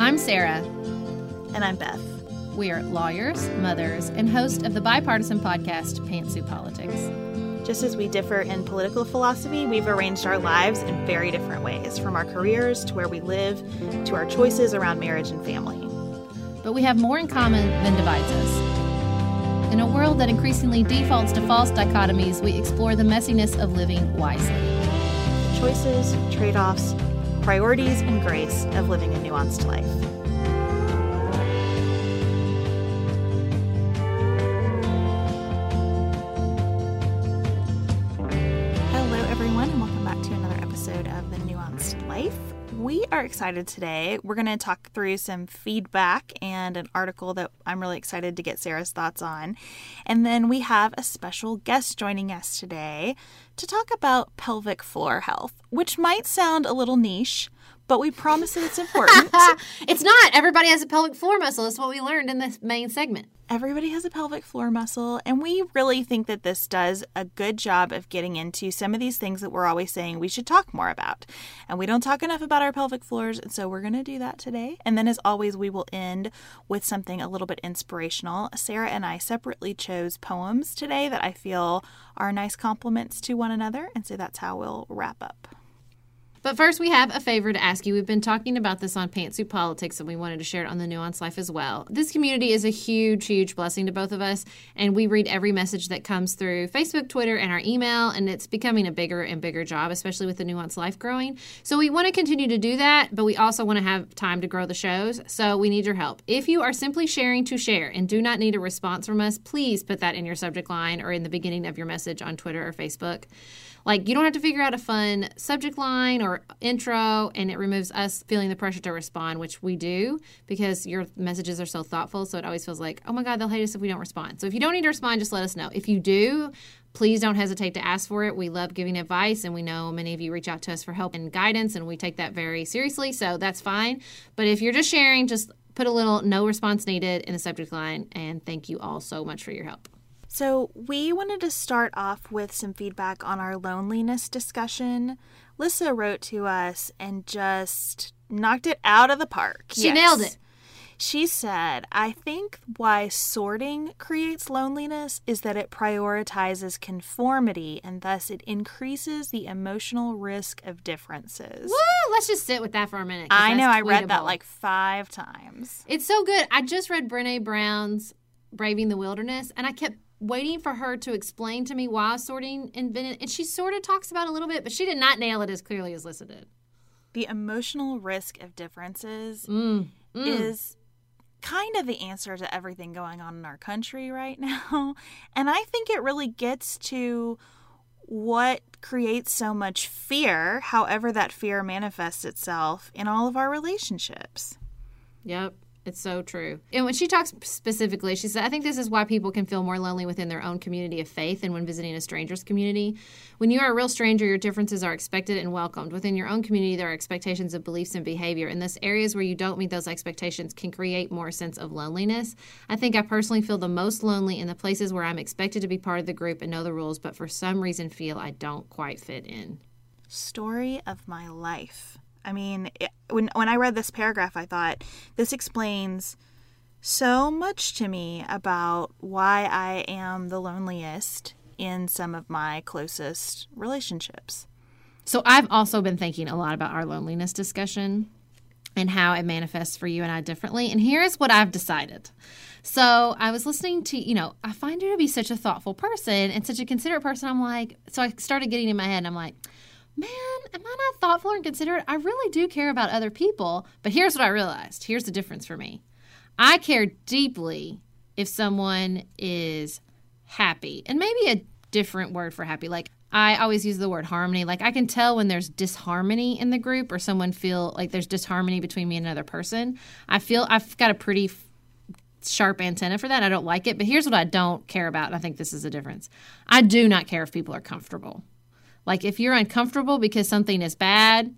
I'm Sarah. And I'm Beth. We are lawyers, mothers, and host of the bipartisan podcast Pantsuit Politics. Just as we differ in political philosophy, we've arranged our lives in very different ways, from our careers to where we live to our choices around marriage and family. But we have more in common than divides us. In a world that increasingly defaults to false dichotomies, we explore the messiness of living wisely. Choices, trade offs, priorities, and grace of living a nuanced life. Hello, everyone, and welcome back to another episode of The Nuanced Life. We are excited today. We're going to talk through some feedback and an article that I'm really excited to get Sarah's thoughts on. And then we have a special guest joining us today to talk about pelvic floor health, which might sound a little niche, but we promise that it's important. it's not. Everybody has a pelvic floor muscle. That's what we learned in this main segment. Everybody has a pelvic floor muscle, and we really think that this does a good job of getting into some of these things that we're always saying we should talk more about. And we don't talk enough about our pelvic floors, and so we're going to do that today. And then, as always, we will end with something a little bit inspirational. Sarah and I separately chose poems today that I feel are nice compliments to one another, and so that's how we'll wrap up. But first, we have a favor to ask you. We've been talking about this on Pantsuit Politics, and we wanted to share it on the Nuance Life as well. This community is a huge, huge blessing to both of us, and we read every message that comes through Facebook, Twitter, and our email, and it's becoming a bigger and bigger job, especially with the Nuance Life growing. So we want to continue to do that, but we also want to have time to grow the shows, so we need your help. If you are simply sharing to share and do not need a response from us, please put that in your subject line or in the beginning of your message on Twitter or Facebook. Like, you don't have to figure out a fun subject line or intro, and it removes us feeling the pressure to respond, which we do because your messages are so thoughtful. So it always feels like, oh my God, they'll hate us if we don't respond. So if you don't need to respond, just let us know. If you do, please don't hesitate to ask for it. We love giving advice, and we know many of you reach out to us for help and guidance, and we take that very seriously. So that's fine. But if you're just sharing, just put a little no response needed in the subject line, and thank you all so much for your help. So, we wanted to start off with some feedback on our loneliness discussion. Lissa wrote to us and just knocked it out of the park. She yes. nailed it. She said, I think why sorting creates loneliness is that it prioritizes conformity and thus it increases the emotional risk of differences. Woo! Let's just sit with that for a minute. I know, I read that like five times. It's so good. I just read Brene Brown's Braving the Wilderness and I kept waiting for her to explain to me why sorting invented and she sort of talks about a little bit but she did not nail it as clearly as Lissa did. The emotional risk of differences mm, mm. is kind of the answer to everything going on in our country right now. And i think it really gets to what creates so much fear however that fear manifests itself in all of our relationships. Yep it's so true. And when she talks specifically, she said, I think this is why people can feel more lonely within their own community of faith than when visiting a stranger's community. When you are a real stranger, your differences are expected and welcomed. Within your own community, there are expectations of beliefs and behavior. And thus, areas where you don't meet those expectations can create more sense of loneliness. I think I personally feel the most lonely in the places where I'm expected to be part of the group and know the rules, but for some reason feel I don't quite fit in. Story of my life. I mean, it, when when I read this paragraph, I thought this explains so much to me about why I am the loneliest in some of my closest relationships. So I've also been thinking a lot about our loneliness discussion and how it manifests for you and I differently. And here's what I've decided. So I was listening to, you know, I find you to be such a thoughtful person and such a considerate person. I'm like, so I started getting in my head and I'm like, man, am I not thoughtful and considerate? I really do care about other people. But here's what I realized here's the difference for me I care deeply if someone is happy, and maybe a different word for happy. Like I always use the word harmony. Like I can tell when there's disharmony in the group or someone feel like there's disharmony between me and another person. I feel I've got a pretty sharp antenna for that. I don't like it, but here's what I don't care about. And I think this is a difference. I do not care if people are comfortable. Like if you're uncomfortable because something is bad,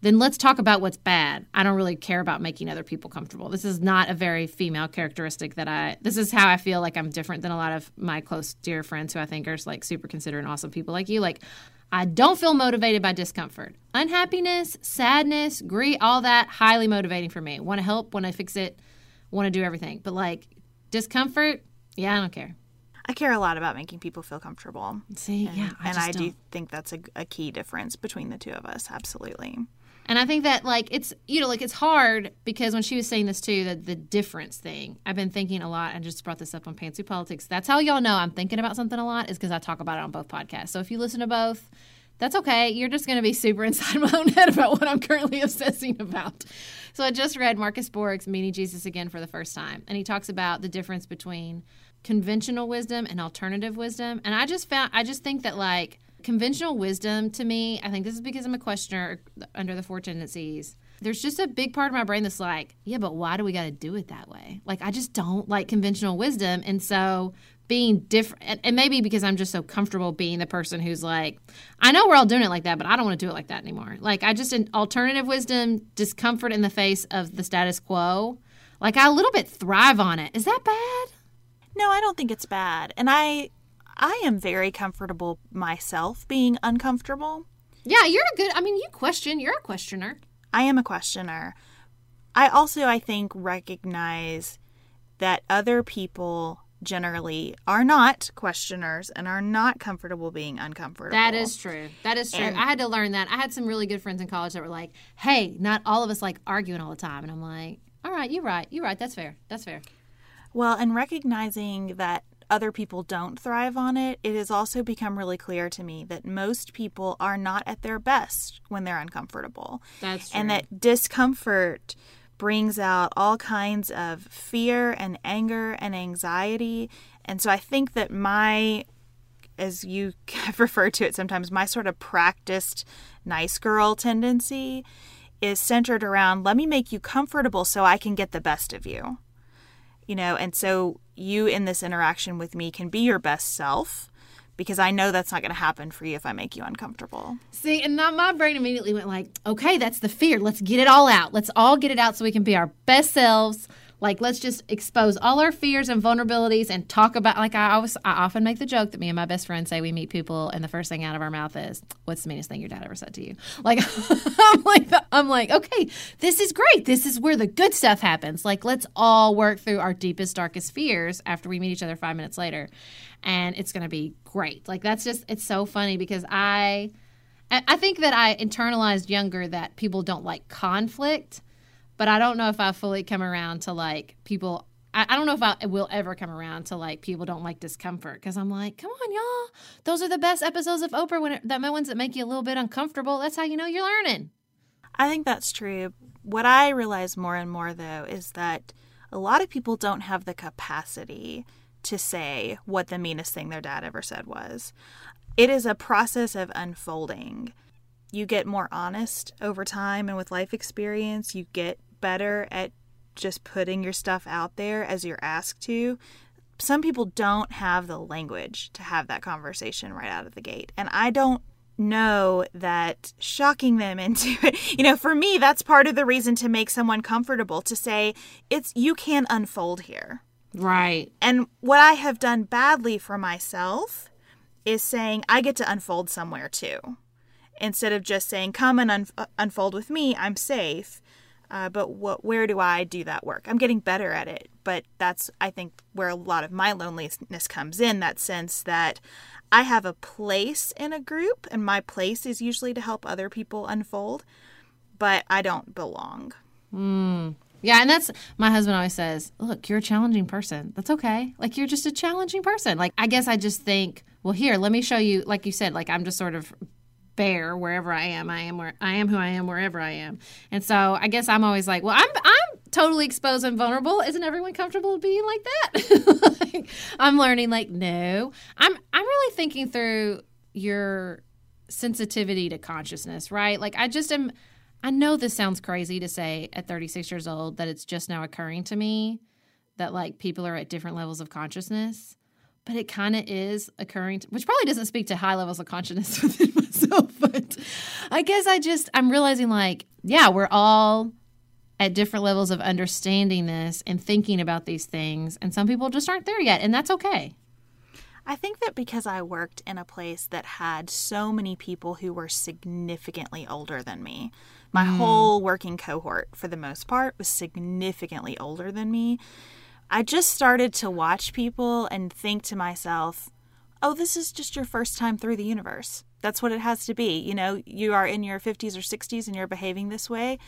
then let's talk about what's bad. I don't really care about making other people comfortable. This is not a very female characteristic that I this is how I feel like I'm different than a lot of my close dear friends who I think are like super considerate and awesome people like you. Like I don't feel motivated by discomfort. Unhappiness, sadness, grief, all that highly motivating for me. Want to help, want to fix it, want to do everything. But like discomfort, yeah, I don't care. I care a lot about making people feel comfortable. See, And, yeah, I and I do don't. think that's a, a key difference between the two of us. Absolutely. And I think that like it's you know like it's hard because when she was saying this too, the the difference thing. I've been thinking a lot. I just brought this up on Pantsuit Politics. That's how y'all know I'm thinking about something a lot is because I talk about it on both podcasts. So if you listen to both, that's okay. You're just going to be super inside my own head about what I'm currently obsessing about. So I just read Marcus Borg's Meeting Jesus Again for the first time, and he talks about the difference between conventional wisdom and alternative wisdom. And I just found I just think that like conventional wisdom to me, I think this is because I'm a questioner under the four tendencies. There's just a big part of my brain that's like, yeah, but why do we got to do it that way? Like, I just don't like conventional wisdom. And so being different, and, maybe because I'm just so comfortable being the person who's like, I know we're all doing it like that, but I don't want to do it like that anymore. Like, I just, an alternative wisdom, discomfort in the face of the status quo. Like, I a little bit thrive on it. Is that bad? No, I don't think it's bad. And I I am very comfortable myself being uncomfortable. Yeah, you're a good. I mean, you question. You're a questioner. I am a questioner. I also I think recognize that other people generally are not questioners and are not comfortable being uncomfortable. That is true. That is true. And- I had to learn that. I had some really good friends in college that were like, "Hey, not all of us like arguing all the time," and I'm like, "All right, you're right. You're right. That's fair. That's fair." Well, and recognizing that other people don't thrive on it, it has also become really clear to me that most people are not at their best when they're uncomfortable. That's true. And that discomfort brings out all kinds of fear and anger and anxiety. And so I think that my, as you have referred to it sometimes, my sort of practiced nice girl tendency is centered around let me make you comfortable so I can get the best of you you know and so you in this interaction with me can be your best self because i know that's not going to happen for you if i make you uncomfortable See, and not my brain immediately went like, "Okay, that's the fear. Let's get it all out. Let's all get it out so we can be our best selves." Like, let's just expose all our fears and vulnerabilities and talk about. Like, I always, I often make the joke that me and my best friend say we meet people, and the first thing out of our mouth is, "What's the meanest thing your dad ever said to you?" Like, I'm like, I'm like, okay, this is great. This is where the good stuff happens. Like, let's all work through our deepest, darkest fears after we meet each other five minutes later, and it's gonna be great. Like, that's just, it's so funny because I. I I think that I internalized younger that people don't like conflict, but I don't know if I fully come around to like people. I, I don't know if I will ever come around to like people don't like discomfort because I'm like, come on, y'all, those are the best episodes of Oprah when it, that ones that make you a little bit uncomfortable. That's how you know you're learning. i think that's true what i realize more and more though is that a lot of people don't have the capacity to say what the meanest thing their dad ever said was it is a process of unfolding you get more honest over time and with life experience you get better at just putting your stuff out there as you're asked to some people don't have the language to have that conversation right out of the gate and i don't know that shocking them into it you know for me that's part of the reason to make someone comfortable to say it's you can unfold here Right. and what I have done badly for myself is saying I get to unfold somewhere too. Instead of just saying, come and un- unfold with me, I'm safe. Uh, but where do I do that work? I'm getting better at it. But that's, I think, where a lot of my loneliness comes in that sense that I have a place in a group, and my place is usually to help other people unfold, but I don't belong. Yeah, and that's my husband always says, "Look, you're a challenging person. That's okay. Like you're just a challenging person." Like I guess I just think, "Well, here, let me show you like you said, like I'm just sort of bear wherever I am. I am where I am who I am wherever I am." And so I guess I'm always like, "Well, I'm I'm totally exposed and vulnerable. Isn't everyone comfortable being like that? like, I'm learning like no. I'm I'm really thinking through your sensitivity to consciousness, right? Like I just am I know this sounds crazy to say at 36 years old that it's just now occurring to me that like people are at different levels of consciousness, but it kind of is occurring, to, which probably doesn't speak to high levels of consciousness within myself. But I guess I just, I'm realizing like, yeah, we're all at different levels of understanding this and thinking about these things. And some people just aren't there yet, and that's okay. I think that because I worked in a place that had so many people who were significantly older than me, my mm. whole working cohort, for the most part, was significantly older than me. I just started to watch people and think to myself, oh, this is just your first time through the universe. That's what it has to be. You know, you are in your 50s or 60s and you're behaving this way.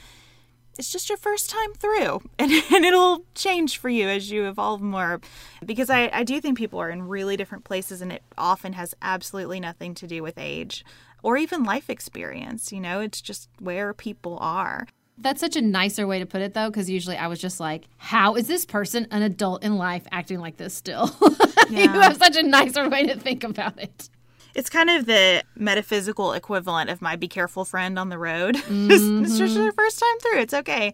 It's just your first time through, and, and it'll change for you as you evolve more. Because I, I do think people are in really different places, and it often has absolutely nothing to do with age or even life experience. You know, it's just where people are. That's such a nicer way to put it, though, because usually I was just like, how is this person, an adult in life, acting like this still? Yeah. you have such a nicer way to think about it. It's kind of the metaphysical equivalent of my be careful friend on the road. Mm-hmm. it's just her first time through. It's okay.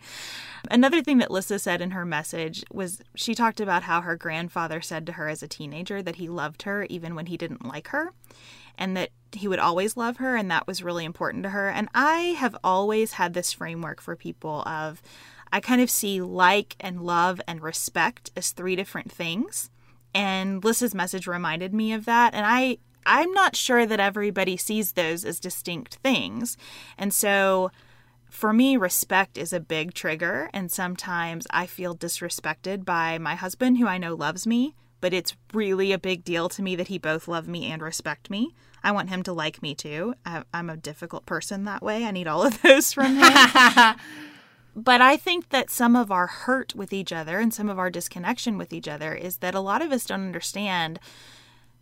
Another thing that Lissa said in her message was she talked about how her grandfather said to her as a teenager that he loved her even when he didn't like her and that he would always love her and that was really important to her. And I have always had this framework for people of I kind of see like and love and respect as three different things. And Lissa's message reminded me of that and I I'm not sure that everybody sees those as distinct things. And so for me, respect is a big trigger, and sometimes I feel disrespected by my husband, who I know loves me, but it's really a big deal to me that he both love me and respect me. I want him to like me too. I'm a difficult person that way. I need all of those from him. but I think that some of our hurt with each other and some of our disconnection with each other is that a lot of us don't understand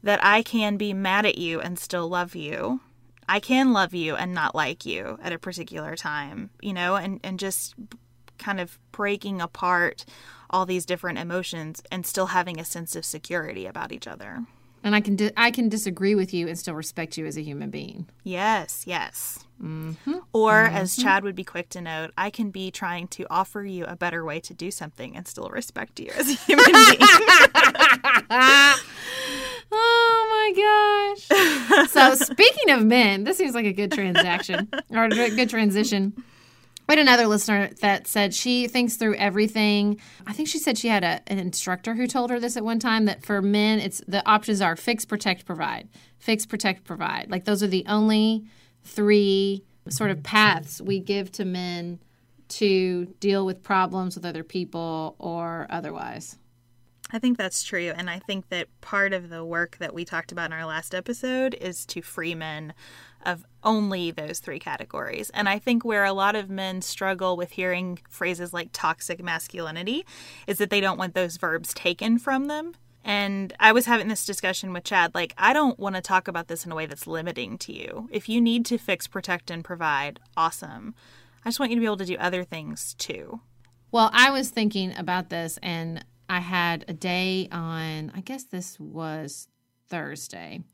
that I can be mad at you and still love you. I can love you and not like you at a particular time, you know, and, and just kind of breaking apart all these different emotions and still having a sense of security about each other. And I can di- I can disagree with you and still respect you as a human being. Yes, yes. Mm-hmm. Or mm-hmm. as Chad would be quick to note, I can be trying to offer you a better way to do something and still respect you as a human being. oh my gosh. So speaking of men, this seems like a good transaction or a good transition. We had another listener that said she thinks through everything. I think she said she had a, an instructor who told her this at one time that for men, it's the options are fix, protect, provide. Fix, protect, provide. Like those are the only three sort of paths we give to men to deal with problems with other people or otherwise. I think that's true. And I think that part of the work that we talked about in our last episode is to free men of only those three categories. And I think where a lot of men struggle with hearing phrases like toxic masculinity is that they don't want those verbs taken from them. And I was having this discussion with Chad like, I don't want to talk about this in a way that's limiting to you. If you need to fix, protect, and provide, awesome. I just want you to be able to do other things too. Well, I was thinking about this and I had a day on, I guess this was Thursday,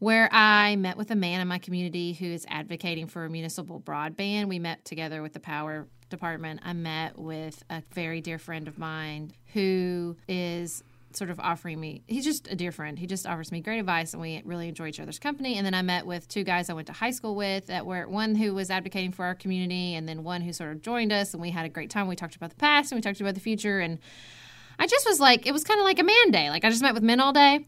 where I met with a man in my community who is advocating for municipal broadband. We met together with the power department. I met with a very dear friend of mine who is sort of offering me he's just a dear friend he just offers me great advice and we really enjoy each other's company and then i met with two guys i went to high school with that were one who was advocating for our community and then one who sort of joined us and we had a great time we talked about the past and we talked about the future and i just was like it was kind of like a man day like i just met with men all day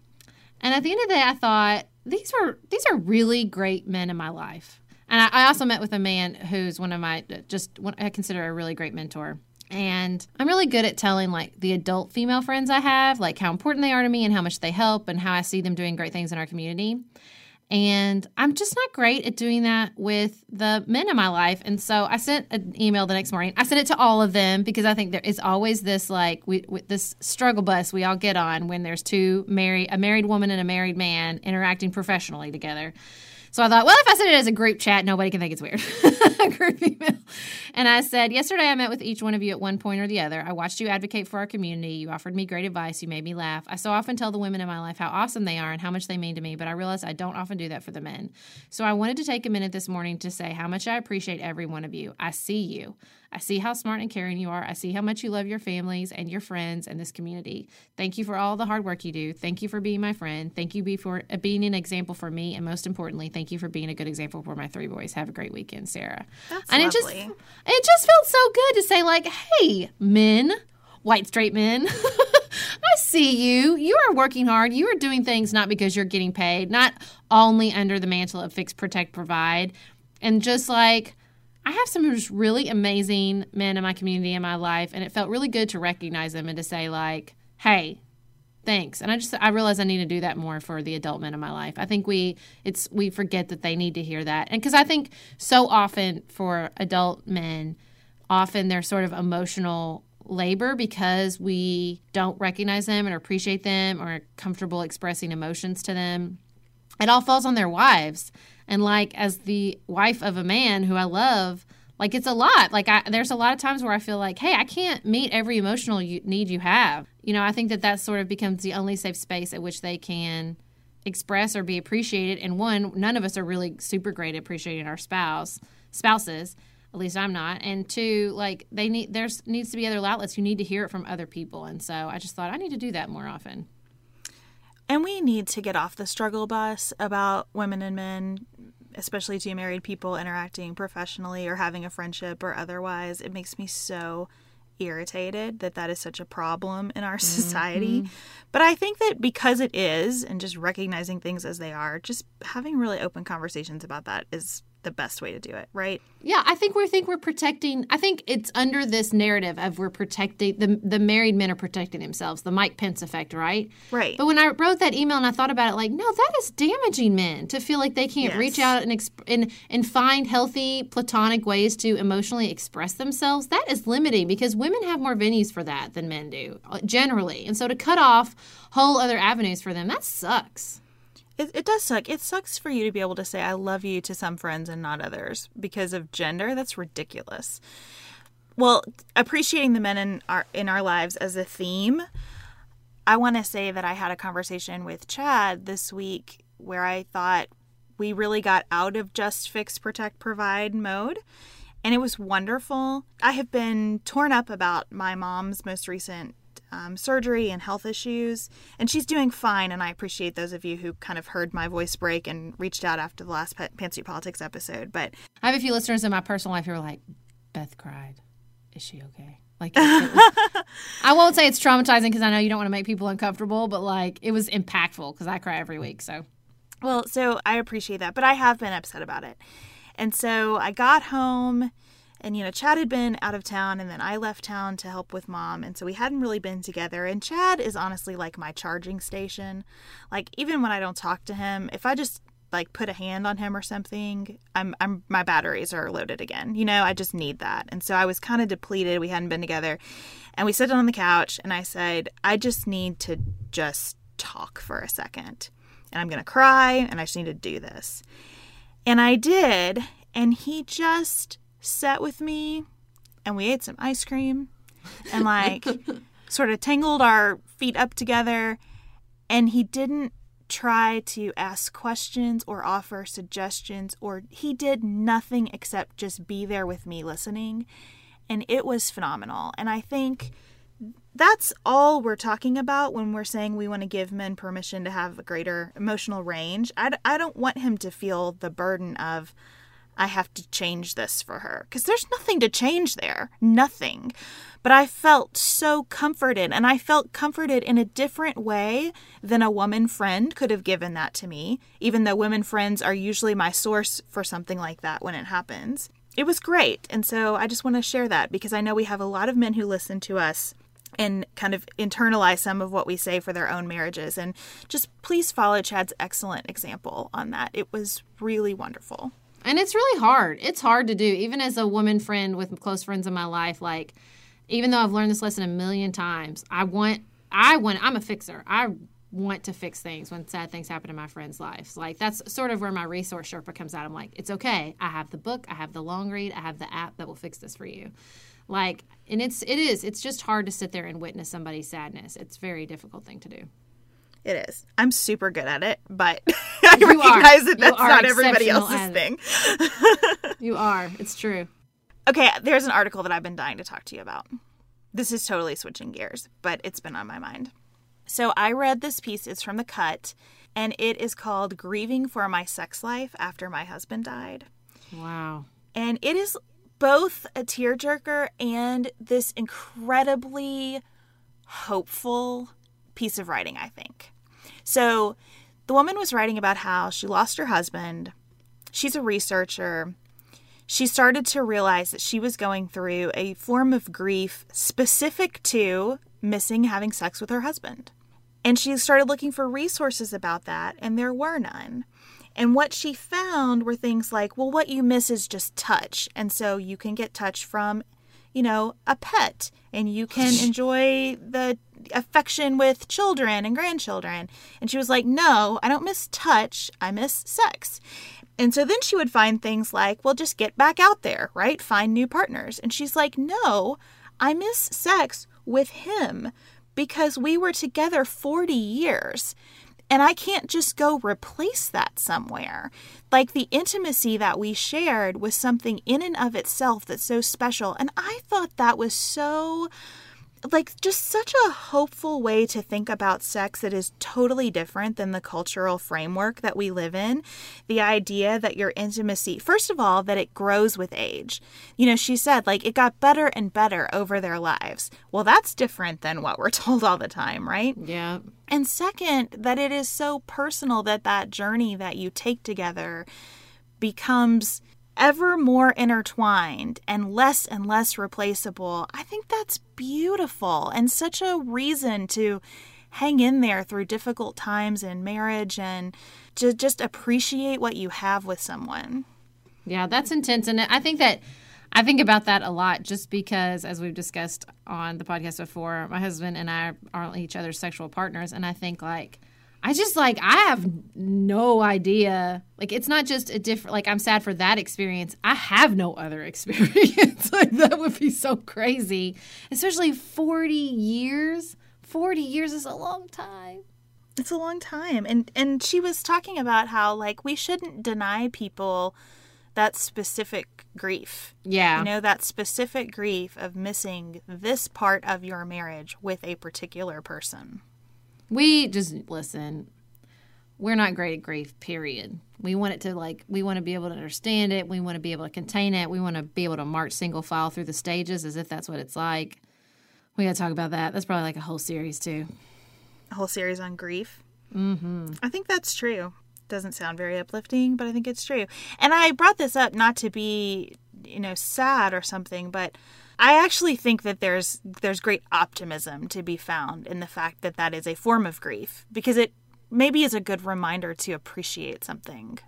and at the end of the day i thought these were these are really great men in my life. And I, I also met with a man who's one of my just one, I consider a really great mentor. And I'm really good at telling like the adult female friends I have, like how important they are to me and how much they help and how I see them doing great things in our community. And I'm just not great at doing that with the men in my life. And so I sent an email the next morning. I sent it to all of them because I think there is always this like we, this struggle bus we all get on when there's two married a married woman and a married man interacting professionally together. So I thought, well, if I said it as a group chat, nobody can think it's weird. group email. And I said, yesterday I met with each one of you at one point or the other. I watched you advocate for our community. You offered me great advice. You made me laugh. I so often tell the women in my life how awesome they are and how much they mean to me, but I realize I don't often do that for the men. So I wanted to take a minute this morning to say how much I appreciate every one of you. I see you. I see how smart and caring you are. I see how much you love your families and your friends and this community. Thank you for all the hard work you do. Thank you for being my friend. Thank you for uh, being an example for me, and most importantly, thank you for being a good example for my three boys. Have a great weekend, Sarah. That's and lovely. it just it just felt so good to say like, hey, men, white straight men. I see you. You are working hard. You are doing things not because you're getting paid, not only under the mantle of fix, protect, provide. And just like, I have some just really amazing men in my community in my life, and it felt really good to recognize them and to say, like, hey, thanks. And I just I realize I need to do that more for the adult men in my life. I think we it's we forget that they need to hear that. And cuz I think so often for adult men, often they're sort of emotional labor because we don't recognize them and appreciate them or are comfortable expressing emotions to them. It all falls on their wives. And like as the wife of a man who I love, like it's a lot. Like I, there's a lot of times where I feel like, hey, I can't meet every emotional you, need you have. You know, I think that that sort of becomes the only safe space at which they can express or be appreciated. And one, none of us are really super great at appreciating our spouse, spouses. At least I'm not. And two, like they need there's needs to be other outlets. You need to hear it from other people. And so I just thought I need to do that more often. And we need to get off the struggle bus about women and men, especially two married people interacting professionally or having a friendship or otherwise. It makes me so irritated that that is such a problem in our society. Mm-hmm. But I think that because it is, and just recognizing things as they are, just having really open conversations about that is the best way to do it, right? Yeah, I think we think we're protecting. I think it's under this narrative of we're protecting the the married men are protecting themselves, the Mike Pence effect, right? Right. But when I wrote that email and I thought about it, like, no, that is damaging men to feel like they can't Yes. reach out and exp- and and find healthy platonic ways to emotionally express themselves. That is limiting because women have more venues for that than men do uh, generally, and so to cut off whole other avenues for them, that sucks. It, it does suck. It sucks for you to be able to say "I love you" to some friends and not others because of gender. That's ridiculous. Well, appreciating the men in our in our lives as a theme. I want to say that I had a conversation with Chad this week where I thought we really got out of just fix, protect, provide mode. And it was wonderful. I have been torn up about my mom's most recent um, surgery and health issues, and she's doing fine. And I appreciate those of you who kind of heard my voice break and reached out after the last Pa- Pantsuit Politics episode. But I have a few listeners in my personal life who are like, Beth cried. Is she okay? Like, was- I won't say it's traumatizing because I know you don't want to make people uncomfortable, but like, it was impactful because I cry every week. So, Well, so I appreciate that, but I have been upset about it. And so I got home and you know Chad had been out of town and then I left town to help with mom and so we hadn't really been together and Chad is honestly like my charging station. Like even when I don't talk to him, if I just like put a hand on him or something, I'm I'm my batteries are loaded again. You know, I just need that. And so I was kind of depleted. We hadn't been together. And we sat down on the couch and I said, I just need to just talk for a second. And I'm going to cry and I just need to do this. And I did, and he just sat with me and we ate some ice cream and like sort of tangled our feet up together. And he didn't try to ask questions or offer suggestions or he did nothing except just be there with me listening. And it was phenomenal. And i think that's all we're talking about when we're saying we want to give men permission to have a greater emotional range. I, d- I don't want him to feel the burden of, I have to change this for her. Because there's nothing to change there. Nothing. But I felt so comforted, and I felt comforted in a different way than a woman friend could have given that to me, even though women friends are usually my source for something like that when it happens. It was great. And so I just want to share that because I know we have a lot of men who listen to us and kind of internalize some of what we say for their own marriages. And just please follow Chad's excellent example on that. It was really wonderful. And it's really hard. It's hard to do, even as a woman friend with close friends in my life. Like, even though I've learned this lesson a million times, I want, I want, I'm a fixer. I want to fix things when sad things happen in my friends' lives. Like that's sort of where my resource Sherpa comes out. I'm like, it's okay. I have the book, I have the long read, I have the app that will fix this for you. Like, and it's it is. It's just hard to sit there and witness somebody's sadness. It's a very difficult thing to do. It is. I'm super good at it, but I you recognize are. that that's not everybody else's thing. you are. It's true. Okay, there's an article that I've been dying to talk to you about. This is totally switching gears, but it's been on my mind. So I read this piece, it's from The Cut, and it is called Grieving for My Sex Life After My Husband Died. Wow. And it is both a tearjerker and this incredibly hopeful piece of writing, I think. So the woman was writing about how she lost her husband. She's a researcher. She started to realize that she was going through a form of grief specific to missing having sex with her husband. And she started looking for resources about that, and there were none. And what she found were things like, well, what you miss is just touch. And so you can get touch from, you know, a pet, and you can enjoy the affection with children and grandchildren. And she was like, no, I don't miss touch, I miss sex. And so then she would find things like, well, just get back out there, right? Find new partners. And she's like, no, I miss sex with him because we were together 40 years. And I can't just go replace that somewhere. Like the intimacy that we shared was something in and of itself that's so special. And I thought that was so like just such a hopeful way to think about sex that is totally different than the cultural framework that we live in. The idea that your intimacy, first of all, that it grows with age. You know, she said like it got better and better over their lives. Well, that's different than what we're told all the time, right? Yeah. And second, that it is so personal that that journey that you take together becomes ever more intertwined and less and less replaceable, I think that's beautiful and such a reason to hang in there through difficult times in marriage and to just appreciate what you have with someone. Yeah, that's intense. And I think that I think about that a lot just because, as we've discussed on the podcast before, my husband and I aren't each other's sexual partners. And I think, like, I just like I have no idea. Like it's not just a different like I'm sad for that experience. I have no other experience. like that would be so crazy. Especially 40 years. 40 years is a long time. It's a long time. And and she was talking about how like we shouldn't deny people that specific grief. Yeah. You know, that specific grief of missing this part of your marriage with a particular person. We just listen. We're not great at grief, period. We want it to like we want to be able to understand it. We want to be able to contain it. We want to be able to march single file through the stages as if that's what it's like. We got to talk about that. That's probably like a whole series too. A whole series on grief. Mm-hmm. I think that's true. Doesn't sound very uplifting, but I think it's true. And I brought this up not to be, you know, sad or something, but I actually think that there's there's great optimism to be found in the fact that that is a form of grief because it maybe is a good reminder to appreciate something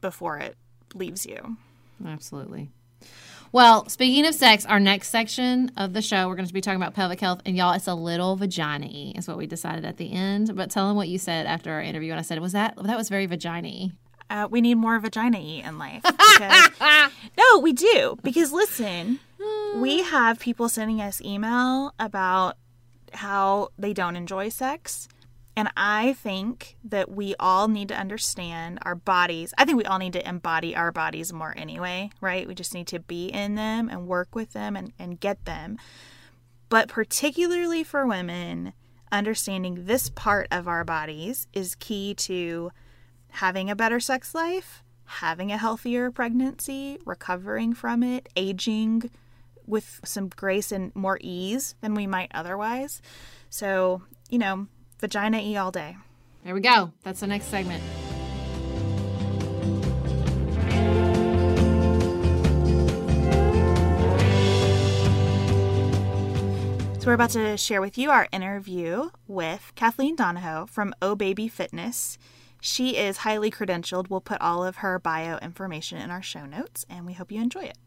before it leaves you. Absolutely. Well, speaking of sex, our next section of the show, we're going to be talking about pelvic health. And y'all, it's a little vagina is what we decided at the end. But tell them what you said after our interview. And I said, was that, that was very vagina uh, we need more vagina eat in life. Because, no, we do. Because listen, we have people sending us email about how they don't enjoy sex. And I think that we all need to understand our bodies. I think we all need to embody our bodies more anyway, right? We just need to be in them and work with them and, and get them. But particularly for women, understanding this part of our bodies is key to having a better sex life, having a healthier pregnancy, recovering from it, aging with some grace and more ease than we might otherwise. So, you know, vagina E all day. There we go. That's the next segment. So, we're about to share with you our interview with Kathleen Donahoe from Oh Baby Fitness. She is highly credentialed. We'll put all of her bio information in our show notes, and we hope you enjoy it.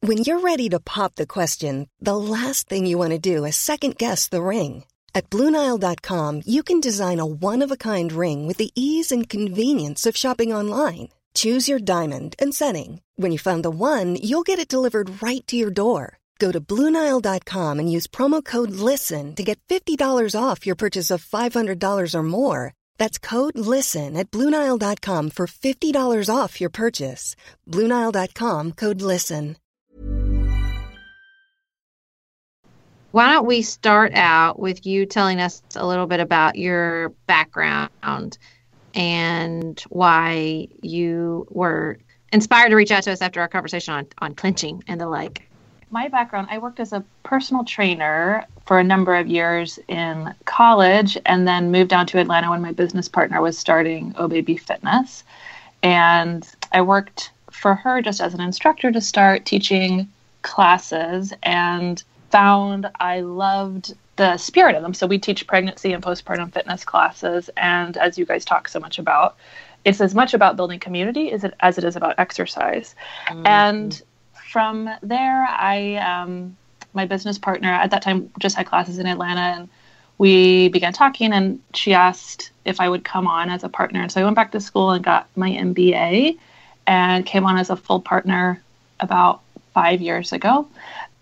When you're ready to pop the question, the last thing you want to do is second guess the ring. At Bluenile.com, you can design a one of a kind ring with the ease and convenience of shopping online. Choose your diamond and setting. When you find the one, you'll get it delivered right to your door. Go to Bluenile.com and use promo code LISTEN to get $50 off your purchase of $500 or more. That's code LISTEN at Bluenile.com for $50 off your purchase. Bluenile.com code LISTEN. Why don't we start out with you telling us a little bit about your background and why you were inspired to reach out to us after our conversation on, on clenching and the like? My background I worked as a personal trainer for a number of years in college and then moved down to Atlanta when my business partner was starting Oh Baby Fitness. And I worked for her just as an instructor to start teaching classes and found I loved the spirit of them. So we teach pregnancy and postpartum fitness classes, and as you guys talk so much about, it's as much about building community as it as it is about exercise. Mm-hmm. And from there, I um, my business partner at that time just had classes in Atlanta, and we began talking. And she asked if I would come on as a partner, and so I went back to school and got my MBA, and came on as a full partner about five years ago.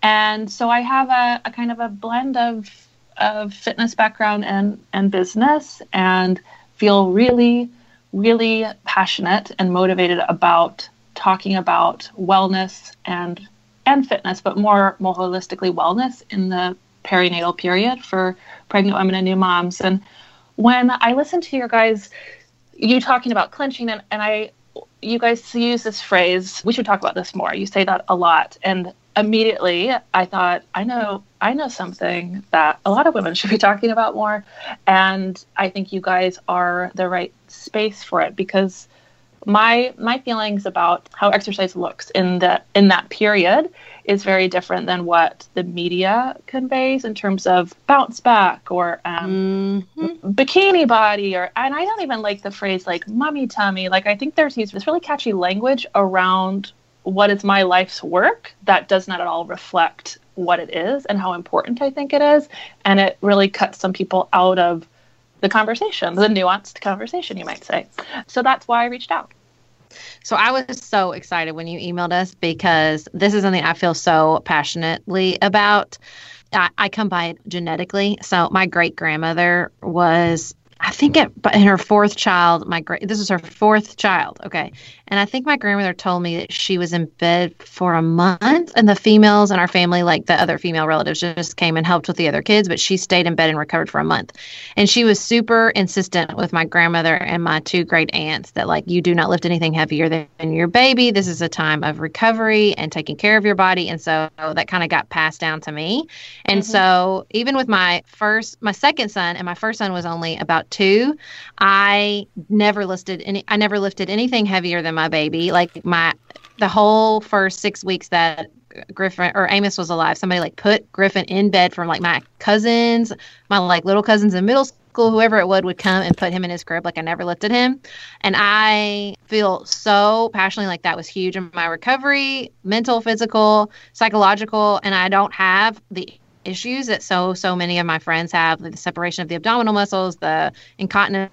And so I have a, a kind of a blend of of fitness background and and business, and feel really really passionate and motivated about talking about wellness and and fitness, but more more holistically wellness in the perinatal period for pregnant women and new moms. And when I listen to your guys, you talking about clenching, and, and I, you guys use this phrase. We should talk about this more. You say that a lot, and immediately I thought, I know, I know something that a lot of women should be talking about more, and I think you guys are the right space for it because my my feelings about how exercise looks in the in that period is very different than what the media conveys in terms of bounce back or um, mm-hmm. bikini body or and I don't even like the phrase like mummy tummy. Like I think there's this really catchy language around what is my life's work that does not at all reflect what it is and how important I think it is. And it really cuts some people out of the conversation, the nuanced conversation, you might say. So that's why I reached out. So I was so excited when you emailed us because this is something I feel so passionately about. I, I come by it genetically. So my great grandmother was I think it, in her fourth child, my great, this is her fourth child. Okay. And I think my grandmother told me that she was in bed for a month, and the females in our family, like the other female relatives, just came and helped with the other kids, but she stayed in bed and recovered for a month. And she was super insistent with my grandmother and my two great aunts that, like, you do not lift anything heavier than your baby. This is a time of recovery and taking care of your body. And so that kind of got passed down to me. And mm-hmm. so even with my first, my second son, and my first son was only about two, I never lifted any, I never lifted anything heavier than my baby. Like my the whole first six weeks that Griffin or Amos was alive, somebody like put Griffin in bed from like my cousins, my like little cousins in middle school, whoever it would would come and put him in his crib. Like I never lifted him. And I feel so passionately like that was huge in my recovery, mental, physical, psychological, and I don't have the issues that so so many of my friends have, like the separation of the abdominal muscles, the incontinence,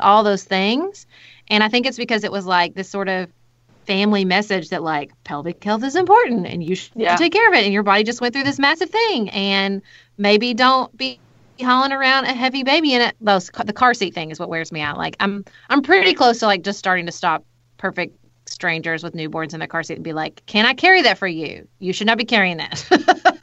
all those things. And I think it's because it was like this sort of family message that like pelvic health is important and you should yeah. take care of it. And your body just went through this massive thing. And maybe don't be hauling around a heavy baby in it. Those the car seat thing is what wears me out. Like I'm I'm pretty close to like just starting to stop perfect strangers with newborns in the car seat and be like, "Can I carry that for you? You should not be carrying that."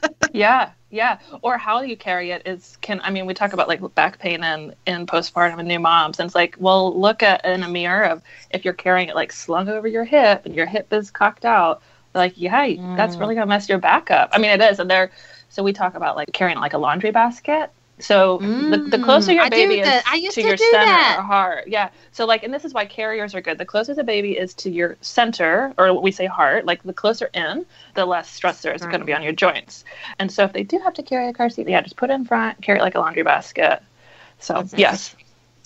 yeah, yeah. Or how you carry it is can I mean we talk about like back pain and in postpartum and new moms, and it's like, well, look at in a mirror of if you're carrying it like slung over your hip and your hip is cocked out, like yeah, mm. that's really gonna mess your back up. I mean, it is, and there. So we talk about like carrying like a laundry basket so mm, the, the closer your baby is to, to, your center that. or heart, yeah. So like, and this is why carriers are good. The closer the baby is to your center, or what we say heart, like the closer in, the less stress there is right. going to be on your joints. And so if they do have to carry a car seat, yeah, just put it in front, carry it like a laundry basket. So That's yes.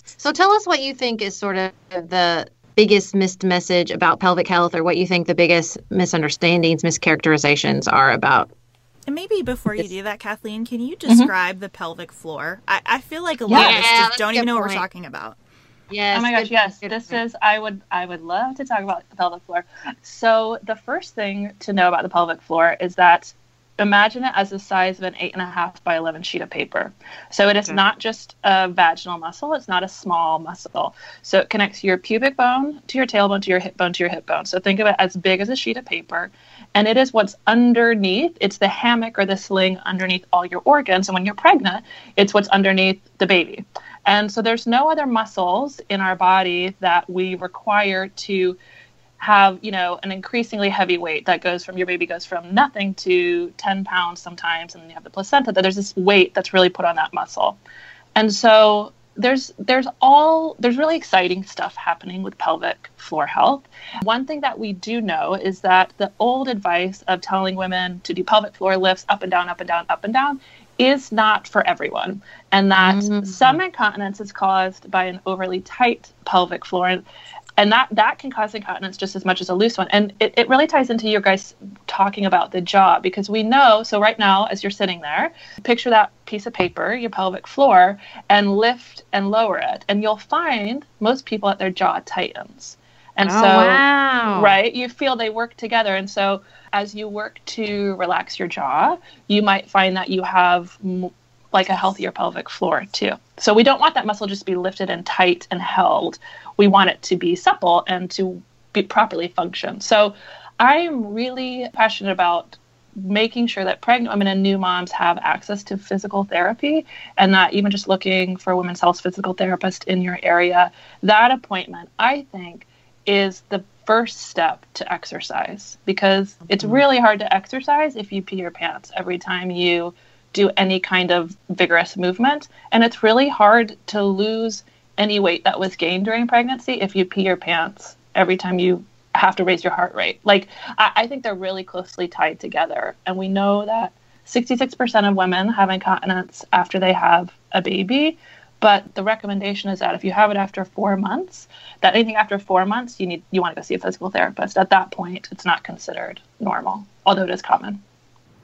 So tell us what you think is sort of the biggest missed message about pelvic health, or what you think the biggest misunderstandings, mischaracterizations are about And maybe before you do that, Kathleen, can you describe mm-hmm. the pelvic floor? I, I, feel like a lot yeah, of us just don't even know point. what we're talking about. Yes. Oh my gosh, yes. This is I would I would love to talk about the pelvic floor. So the first thing to know about the pelvic floor is that imagine it as the size of an eight and a half by 11 sheet of paper. So it is okay. not just a vaginal muscle, it's not a small muscle. So it connects your pubic bone to your tailbone to your hip bone to your hip bone. So think of it as big as a sheet of paper. And it is what's underneath, it's the hammock or the sling underneath all your organs. And when you're pregnant, it's what's underneath the baby. And so there's no other muscles in our body that we require to have you know an increasingly heavy weight that goes from your baby goes from nothing to 10 pounds sometimes and then you have the placenta that there's this weight that's really put on that muscle. And so there's there's all there's really exciting stuff happening with pelvic floor health. One thing that we do know is that the old advice of telling women to do pelvic floor lifts up and down up and down up and down is not for everyone. And that mm-hmm. some incontinence is caused by an overly tight pelvic floor and that that can cause incontinence just as much as a loose one. And it, it really ties into your guys talking about the jaw because we know so right now as you're sitting there picture that piece of paper your pelvic floor and lift and lower it. And you'll find most people at their jaw tightens. And oh, so wow. right you feel they work together. And so as you work to relax your jaw you might find that you have like a healthier pelvic floor too so we don't want that muscle just to be lifted and tight and held we want it to be supple and to be properly function. So I'm really passionate about making sure that pregnant women and new moms have access to physical therapy and that even just looking for a women's health physical therapist in your area, that appointment, I think, is the first step to exercise because mm-hmm. it's really hard to exercise if you pee your pants every time you do any kind of vigorous movement. And it's really hard to lose any weight that was gained during pregnancy if you pee your pants every time you have to raise your heart rate. Like, I, I think they're really closely tied together. And we know that 66% of women have incontinence after they have a baby. But the recommendation is that if you have it after four months, that anything after four months, you need you want to go see a physical therapist. At that point, it's not considered normal, although it is common.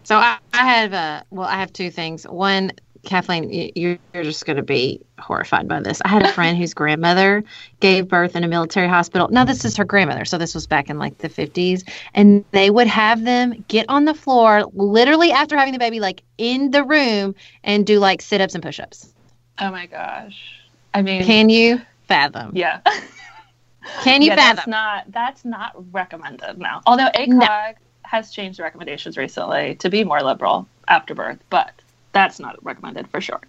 So I, I have a well, I have two things. One, Kathleen, you're just going to be horrified by this. I had a friend whose grandmother gave birth in a military hospital. Now, this is her grandmother, so this was back in like the 50s. And they would have them get on the floor literally after having the baby, like in the room, and do like sit ups and push ups. Oh my gosh. I mean, can you fathom? Yeah. can you yeah, fathom? That's not, that's not recommended now. Although ACOG no. Has changed recommendations recently to be more liberal after birth, but that's not recommended for sure.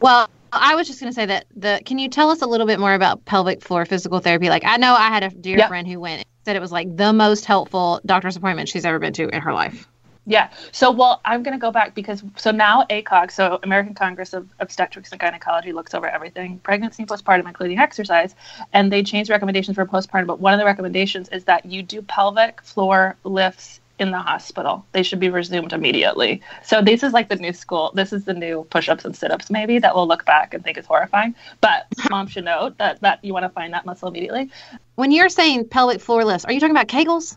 Well, I was just going to say that the can you tell us a little bit more about pelvic floor physical therapy? Like I know I had a dear yep. friend who went said it was like the most helpful doctor's appointment she's ever been to in her life. Yeah. So, well, I'm going to go back because so now ACOG, so American Congress of Obstetrics and Gynecology, looks over everything pregnancy, postpartum, including exercise, and they changed recommendations for postpartum. But one of the recommendations is that you do pelvic floor lifts in the hospital. They should be resumed immediately. So this is like the new school. This is the new push-ups and sit-ups maybe that we'll look back and think is horrifying. But mom should note that that you want to find that muscle immediately. When you're saying pelvic floor lifts, are you talking about Kegels?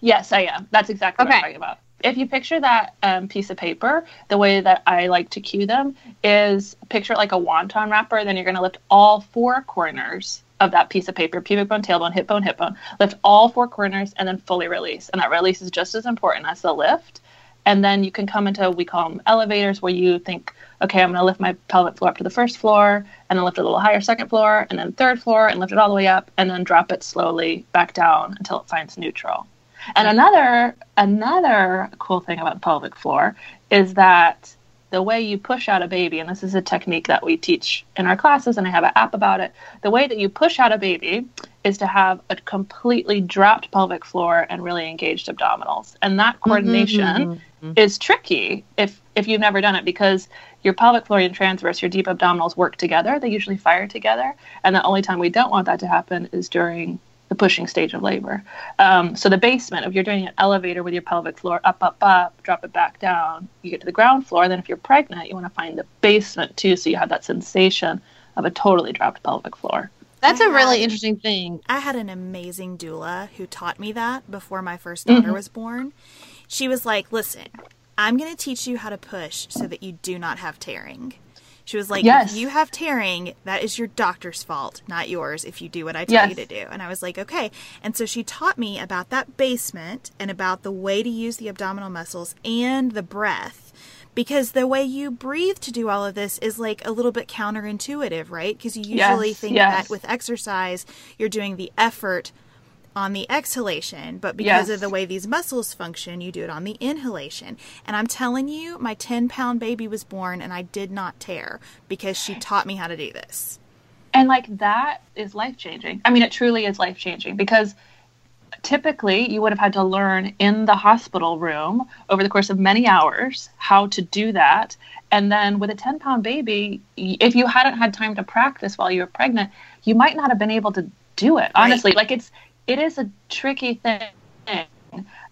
Yes, I am. That's exactly okay. what I'm talking about. If you picture that um, piece of paper, the way that I like to cue them is picture it like a wonton wrapper. Then you're going to lift all four corners of that piece of paper, pubic bone, tailbone, hip bone, hip bone. Lift all four corners and then fully release. And that release is just as important as the lift. And then you can come into what we call them elevators where you think, okay, I'm going to lift my pelvic floor up to the first floor and then lift it a little higher, second floor, and then third floor and lift it all the way up and then drop it slowly back down until it finds neutral. And another another cool thing about the pelvic floor is that the way you push out a baby, and this is a technique that we teach in our classes, and I have an app about it. The way that you push out a baby is to have a completely dropped pelvic floor and really engaged abdominals. And that mm-hmm, coordination mm-hmm, mm-hmm. is tricky if if you've never done it because your pelvic floor and transverse, your deep abdominals work together. They usually fire together. And the only time we don't want that to happen is during the pushing stage of labor. Um, so the basement, if you're doing an elevator with your pelvic floor up, up, up, drop it back down, you get to the ground floor. And then if you're pregnant, you want to find the basement too, so you have that sensation of a totally dropped pelvic floor. That's a really interesting thing. I had an amazing doula who taught me that before my first daughter mm-hmm. was born. She was like, "Listen, I'm going to teach you how to push so that you do not have tearing. She was like, Yes. if you have tearing, that is your doctor's fault, not yours, if you do what I tell you to do. And I was like, okay. And so she taught me about that basement and about the way to use the abdominal muscles and the breath. Because the way you breathe to do all of this is like a little bit counterintuitive, right? Because you usually Yes, think yes. that with exercise, you're doing the effort on the exhalation, but because Yes. of the way these muscles function, you do it on the inhalation. And I'm telling you, my 10 pound baby was born and I did not tear because she taught me how to do this. And like that is life changing. I mean, it truly is life changing because typically you would have had to learn in the hospital room over the course of many hours how to do that. And then with a 10 pound baby, if you hadn't had time to practice while you were pregnant, you might not have been able to do it. Honestly, like it's, it is a tricky thing.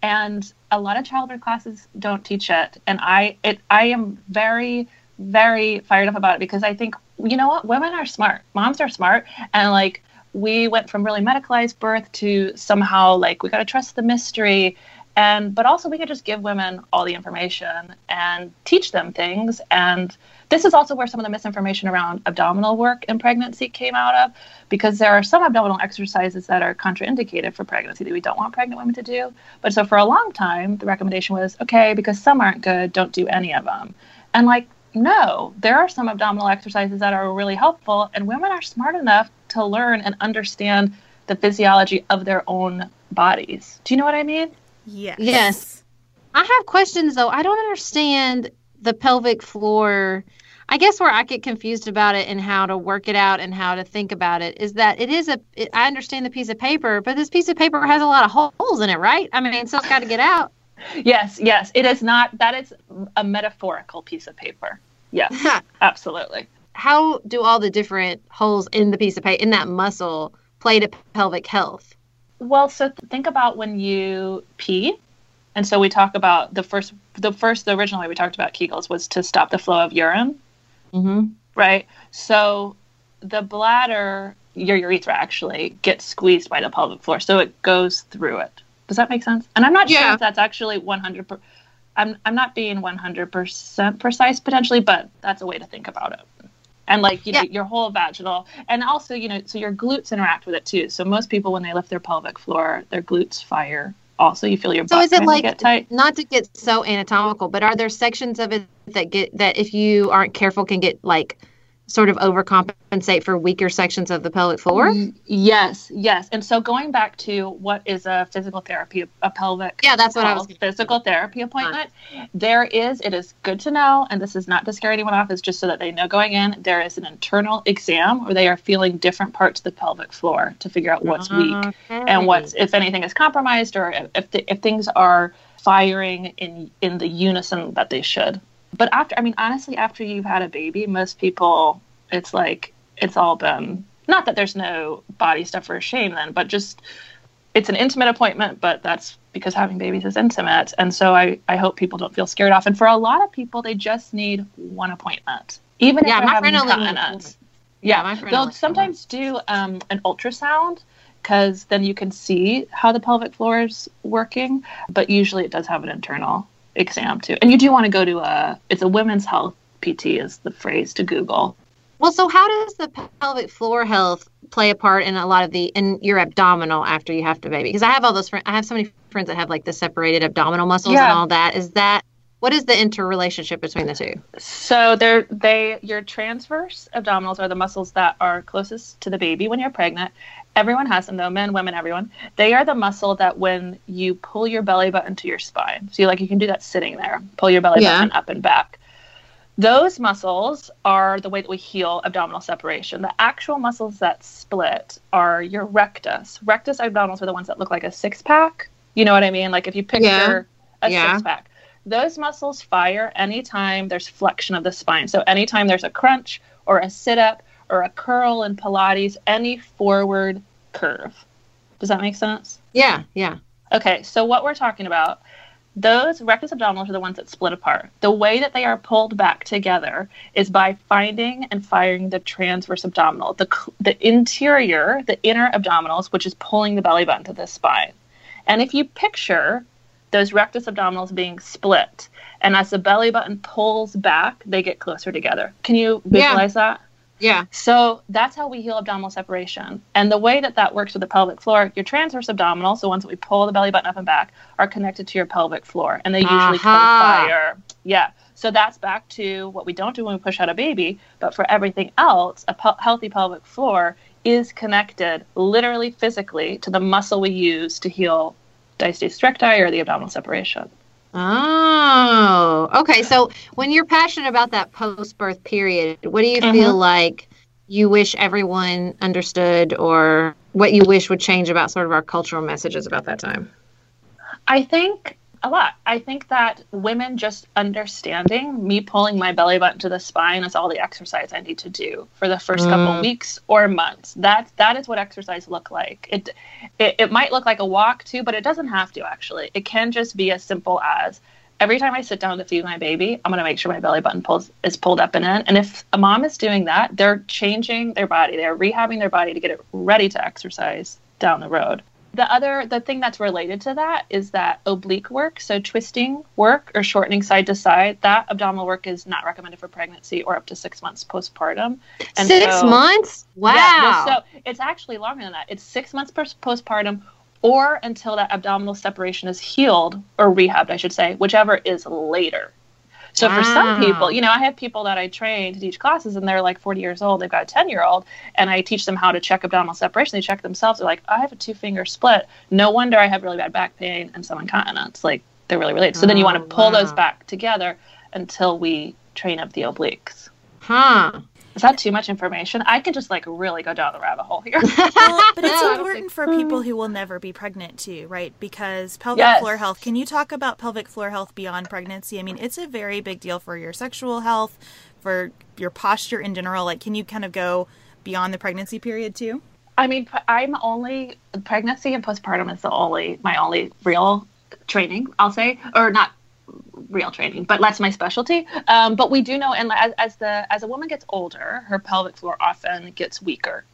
And a lot of childbirth classes don't teach it. And I, it, I am very, very fired up about it because I think, you know what, women are smart, moms are smart, and like we went from really medicalized birth to somehow like we got to trust the mystery, and but also we could just give women all the information and teach them things. And this is also where some of the misinformation around abdominal work in pregnancy came out of, because there are some abdominal exercises that are contraindicated for pregnancy that we don't want pregnant women to do. But so for a long time, the recommendation was okay because some aren't good, don't do any of them. And like no, there are some abdominal exercises that are really helpful, and women are smart enough to learn and understand the physiology of their own bodies. Do you know what I mean? Yes. Yes. I have questions though. I don't understand the pelvic floor. I guess where I get confused about it and how to work it out and how to think about it is that it is a. It, I understand the piece of paper, but this piece of paper has a lot of holes in it, right? I mean, so it's got to get out. Yes, yes. It is not, that is a metaphorical piece of paper. Yes, absolutely. how do all the different holes in the piece of paper in that muscle play to pelvic health? Well, so th- think about when you pee. And so we talk about the first, the first, the original way we talked about Kegels was to stop the flow of urine. Mm-hmm. right? So the bladder, your urethra actually gets squeezed by the pelvic floor, so it goes through it. Does that make sense? And I'm not sure if that's actually 100. Per- I'm I'm not being 100% precise potentially, but that's a way to think about it. And like you know, your whole vaginal, and also you know, so your glutes interact with it too. So most people, when they lift their pelvic floor, their glutes fire. Also, you feel your So is it like get tight. not to get so anatomical, but are there sections of it that get that if you aren't careful can get like sort of overcompensate for weaker sections of the pelvic floor? Mm, yes, yes. And so going back to what is a physical therapy, a pelvic Yeah, that's what I was physical therapy appointment, uh-huh. there is, it is good to know, and this is not to scare anyone off, it's just so that they know going in, there is an internal exam where they are feeling different parts of the pelvic floor to figure out what's weak and what's, if anything is compromised or if, the, if things are firing in, in the unison that they should. But after, I mean, honestly, after you've had a baby, most people, it's like, it's all been, not that there's no body stuff for shame then, but just, it's an intimate appointment, but that's because having babies is intimate. And so I, I hope people don't feel scared off. And for a lot of people, they just need one appointment, even Yeah, if they're my having friend only needs Yeah, my friend they'll sometimes do um, an ultrasound because then you can see how the pelvic floor is working. But usually, it does have an internal exam too. And you do want to go to a it's a women's health PT is the phrase to Google. Well, so how does the pelvic floor health play a part in a lot of the in your abdominal after you have to baby? Because I have all those friends. I have so many friends that have like the separated abdominal muscles Yeah. and all that. Is that what is the interrelationship between the two? So they're they your transverse abdominals are the muscles that are closest to the baby when you're pregnant. Everyone has them though, men, women, everyone. They are the muscle that when you pull your belly button to your spine, so you like you can do that sitting there, pull your belly Yeah. button up and back. Those muscles are the way that we heal abdominal separation. The actual muscles that split are your rectus. Rectus abdominals are the ones that look like a six pack. You know what I mean? Like if you picture a Yeah. six pack. Those muscles fire anytime there's flexion of the spine. So anytime there's a crunch or a sit up or a curl in Pilates, any forward curve. Does that make sense? Yeah, yeah. Okay, so what we're talking about, those rectus abdominals are the ones that split apart. The way that they are pulled back together is by finding and firing the transverse abdominal, the, the interior, the inner abdominals, which is pulling the belly button to the spine. And if you picture those rectus abdominals being split. And as the belly button pulls back, they get closer together. Can you visualize yeah. that? Yeah. So that's how we heal abdominal separation. And the way that that works with the pelvic floor, your transverse abdominals, the ones that we pull the belly button up and back, are connected to your pelvic floor, and they usually uh-huh. co-fire. Yeah. So that's back to what we don't do when we push out a baby. But for everything else, a pe- healthy pelvic floor is connected literally physically to the muscle we use to heal diastasis recti or the abdominal separation. Oh, okay. So when you're passionate about that post birth period, what do you mm-hmm. feel like you wish everyone understood or what you wish would change about sort of our cultural messages about that time? I think a lot. I think that women just understanding me pulling my belly button to the spine is all the exercise I need to do for the first mm. couple weeks or months. That that is what exercise look like. It, it it might look like a walk too, but it doesn't have to actually. It can just be as simple as every time I sit down to feed my baby, I'm going to make sure my belly button pulls is pulled up and in. And if a mom is doing that, they're changing their body. They're rehabbing their body to get it ready to exercise down the road the other the thing that's related to that is that oblique work so twisting work or shortening side to side that abdominal work is not recommended for pregnancy or up to six months postpartum. And six so, months? wow yeah, well, so it's actually longer than that. It's six months postpartum or until that abdominal separation is healed or rehabbed i should say whichever is later so for some ah. people, you know, I have people that I train to teach classes and they're like 40 years old, they've got a 10 year old, and I teach them how to check abdominal separation. They check themselves. They're like, I have a two finger split. No wonder I have really bad back pain and some incontinence. Like they're really related. So oh, then you oh, want to pull wow. those back together until we train up the obliques. Huh. Is that too much information? I could just like really go down the rabbit hole here. well, but it's important for people who will never be pregnant too, right? Because pelvic yes. floor health. Can you talk about pelvic floor health beyond pregnancy? I mean, it's a very big deal for your sexual health, for your posture in general. Like, can you kind of go beyond the pregnancy period too? I mean, I'm only pregnancy and postpartum is the only my only real training. I'll say, or not real training, but that's my specialty. Um, but we do know, and as, as the as a woman gets older, her pelvic floor often gets weaker,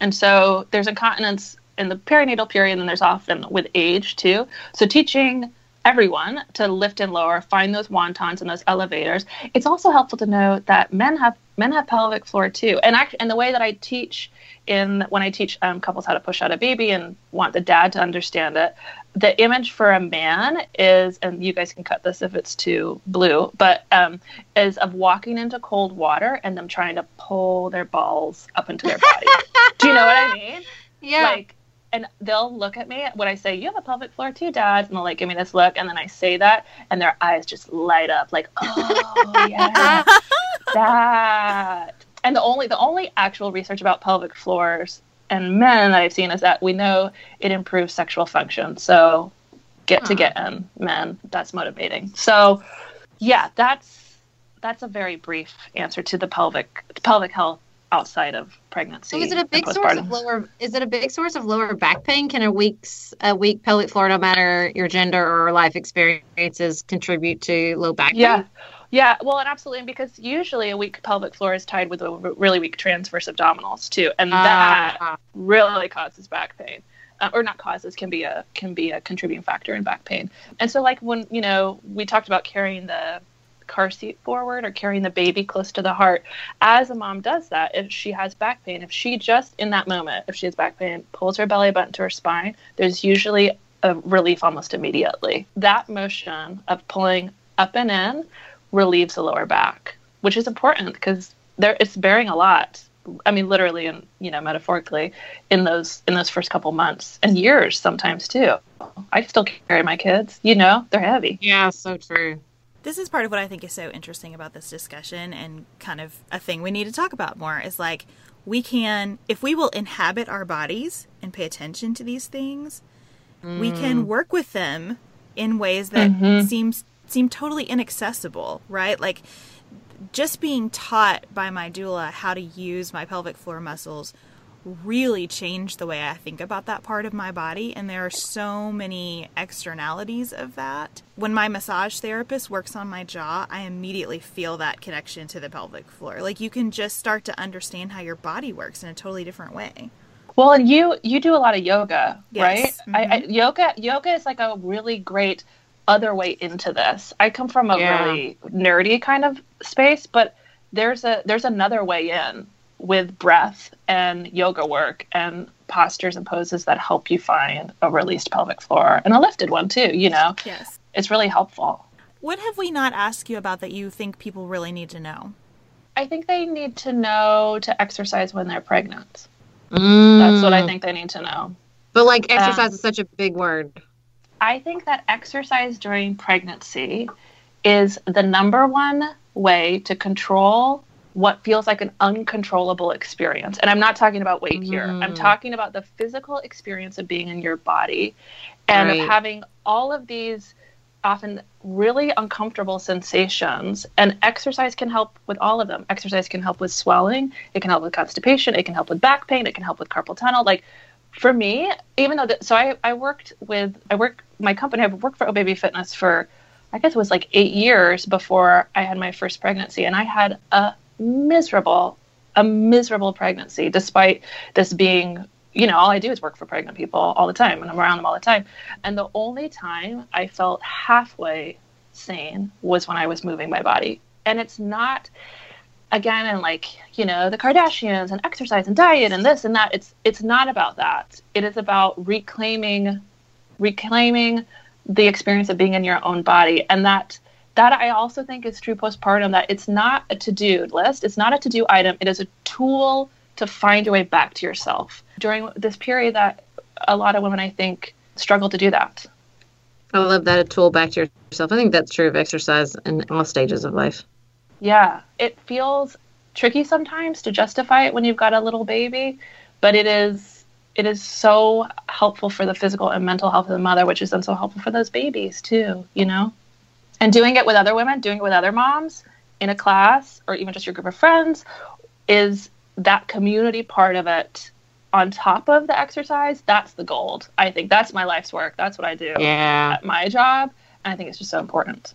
and so there's incontinence in the perinatal period, and there's often with age too. So teaching everyone to lift and lower, find those wontons and those elevators. It's also helpful to know that men have men have pelvic floor too, and act, and the way that I teach in when I teach um, couples how to push out a baby and want the dad to understand it, the image for a man is, and you guys can cut this if it's too blue, but um, is of walking into cold water and them trying to pull their balls up into their body. Do you know what I mean? Yeah. Like, and they'll look at me when I say, "You have a pelvic floor too, Dad," and they'll like give me this look, and then I say that, and their eyes just light up, like, "Oh yeah, that." And the only the only actual research about pelvic floors and men that I've seen is that we know it improves sexual function. So get huh. to get in men, that's motivating. So yeah, that's that's a very brief answer to the pelvic pelvic health outside of pregnancy. So is it a big source of lower? Is it a big source of lower back pain? Can a week's a weak pelvic floor, no matter your gender or life experiences, contribute to low back yeah. pain? Yeah. Yeah, well, and absolutely, because usually a weak pelvic floor is tied with a really weak transverse abdominals too, and that uh, really causes back pain, uh, or not causes can be a can be a contributing factor in back pain. And so, like when you know we talked about carrying the car seat forward or carrying the baby close to the heart, as a mom does that, if she has back pain, if she just in that moment, if she has back pain, pulls her belly button to her spine, there's usually a relief almost immediately. That motion of pulling up and in relieves the lower back, which is important because there it's bearing a lot. I mean, literally and you know metaphorically in those in those first couple months and years sometimes too. I still carry my kids. You know, they're heavy. Yeah, so true. This is part of what I think is so interesting about this discussion and kind of a thing we need to talk about more is like we can if we will inhabit our bodies and pay attention to these things, mm. we can work with them in ways that mm-hmm. seems seem totally inaccessible, right? Like just being taught by my doula how to use my pelvic floor muscles really changed the way I think about that part of my body. And there are so many externalities of that. When my massage therapist works on my jaw, I immediately feel that connection to the pelvic floor. Like you can just start to understand how your body works in a totally different way. Well, and you you do a lot of yoga, yes. right? Mm-hmm. I, I, yoga yoga is like a really great other way into this. I come from a Yeah. really nerdy kind of space, but there's a there's another way in with breath and yoga work and postures and poses that help you find a released pelvic floor and a lifted one too, you know. Yes. It's really helpful. What have we not asked you about that you think people really need to know? I think they need to know to exercise when they're pregnant. Mm. That's what I think they need to know. But like exercise is such a big word. I think that exercise during pregnancy is the number one way to control what feels like an uncontrollable experience. And I'm not talking about weight here. I'm Mm. talking about the physical experience of being in your body and Right. of having all of these often really uncomfortable sensations. And exercise can help with all of them. Exercise can help with swelling, it can help with constipation, it can help with back pain, it can help with carpal tunnel. Like for me, even though, the, so I, I worked with, I work, my company, I've worked for O Baby Fitness for, I guess it was like eight years before I had my first pregnancy. And I had a miserable, a miserable pregnancy, despite this being, you know, all I do is work for pregnant people all the time and I'm around them all the time. And the only time I felt halfway sane was when I was moving my body. And it's not, again and like you know the kardashians and exercise and diet and this and that it's it's not about that it is about reclaiming reclaiming the experience of being in your own body and that that i also think is true postpartum that it's not a to-do list it's not a to-do item it is a tool to find your way back to yourself during this period that a lot of women i think struggle to do that I love that a tool back to yourself. I think that's true of exercise in all stages of life. Yeah, it feels tricky sometimes to justify it when you've got a little baby, but it is it is so helpful for the physical and mental health of the mother, which is then so helpful for those babies too, you know? And doing it with other women, doing it with other moms in a class or even just your group of friends is that community part of it on top of the exercise. That's the gold. I think that's my life's work. That's what I do Yeah, at my job. And I think it's just so important.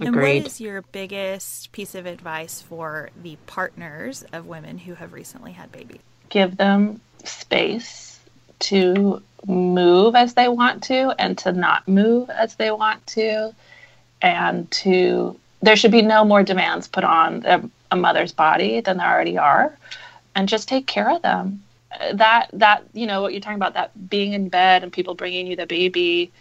And what is your biggest piece of advice for the partners of women who have recently had babies? give them space to move as they want to and to not move as they want to and to there should be no more demands put on a, a mother's body than there already are. And just take care of them. That that you know what you're talking about that being in bed and people bringing you the baby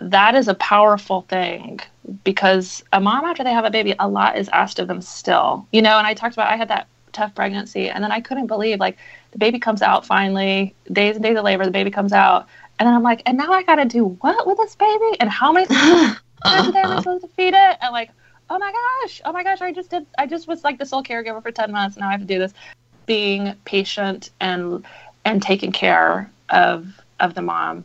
that is a powerful thing. Because a mom after they have a baby a lot is asked of them still. You know and i talked about i had that tough pregnancy and then i couldn't believe like the baby comes out finally days and days of labor the baby comes out. And then i'm like and now i gotta do what with this baby? And how many times a day am supposed to feed it and like oh my gosh oh my gosh i just did i just was like the sole caregiver for 10 months now i have to do this. Being patient and and taking care of of the mom.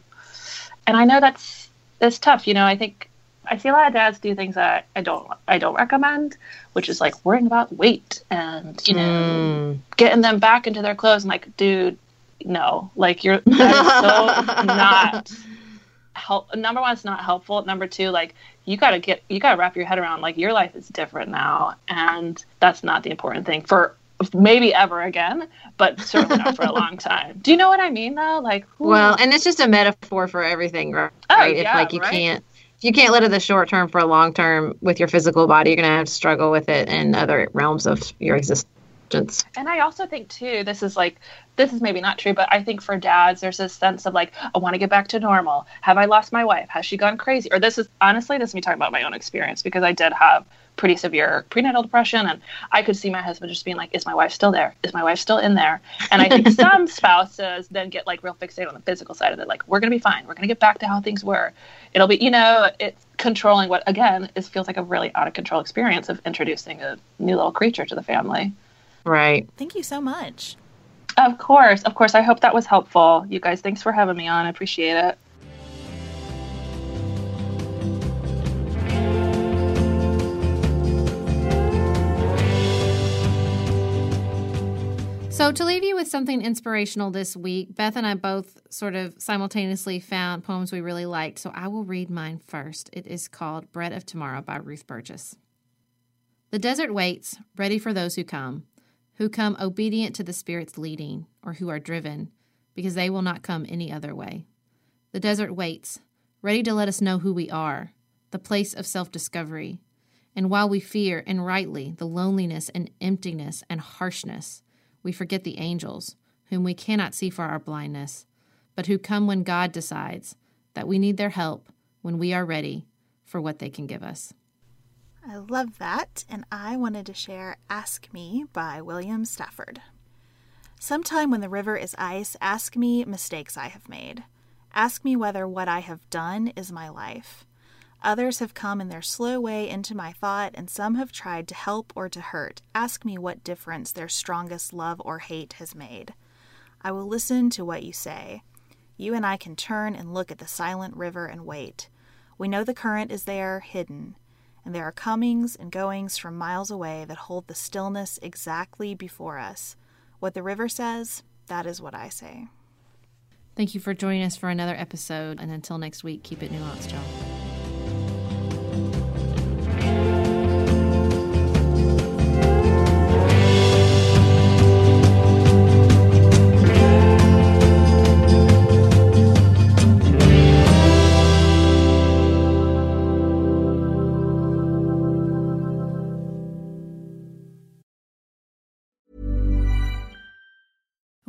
And i know that's that's tough you know i think i see a lot of dads do things that i don't i don't recommend which is like worrying about weight and you know Mm. getting them back into their clothes and like dude no. Like you're that is so not help number one it's not helpful number two like you got to get you got to wrap your head around like your life is different now and that's not the important thing for maybe ever again but certainly not for a long time do you know what i mean though like whew. Well, and it's just a metaphor for everything, right? Oh, if yeah, like you right? can't if you can't live in the short term for a long term with your physical body, you're gonna have to struggle with it in other realms of your existence. And I also think too, this is like this is maybe not true, but I think for dads, there's this sense of like, I want to get back to normal. Have I lost my wife? Has she gone crazy? Or this is honestly, this is me talking about my own experience because I did have pretty severe prenatal depression, and I could see my husband just being like, "Is my wife still there? Is my wife still in there?" And I think some spouses then get like real fixated on the physical side of it, like, "We're gonna be fine. We're gonna get back to how things were." It'll be, you know, it's controlling what again is feels like a really out of control experience of introducing a new little creature to the family. Right. Thank you so much. Of course, of course. I hope that was helpful. You guys, thanks for having me on. I appreciate it. So, to leave you with something inspirational this week, Beth and I both sort of simultaneously found poems we really liked. So, I will read mine first. It is called Bread of Tomorrow by Ruth Burgess. The desert waits, ready for those who come, who come obedient to the Spirit's leading, or who are driven, because they will not come any other way. The desert waits, ready to let us know who we are, the place of self discovery. And while we fear, and rightly, the loneliness and emptiness and harshness, we forget the angels, whom we cannot see for our blindness, but who come when God decides that we need their help when we are ready for what they can give us. I love that, and I wanted to share Ask Me by William Stafford. Sometime when the river is ice, ask me mistakes I have made. Ask me whether what I have done is my life. Others have come in their slow way into my thought, and some have tried to help or to hurt. Ask me what difference their strongest love or hate has made. I will listen to what you say. You and I can turn and look at the silent river and wait. We know the current is there, hidden and there are comings and goings from miles away that hold the stillness exactly before us. What the river says, that is what I say. Thank you for joining us for another episode, and until next week, keep it nuanced, y'all.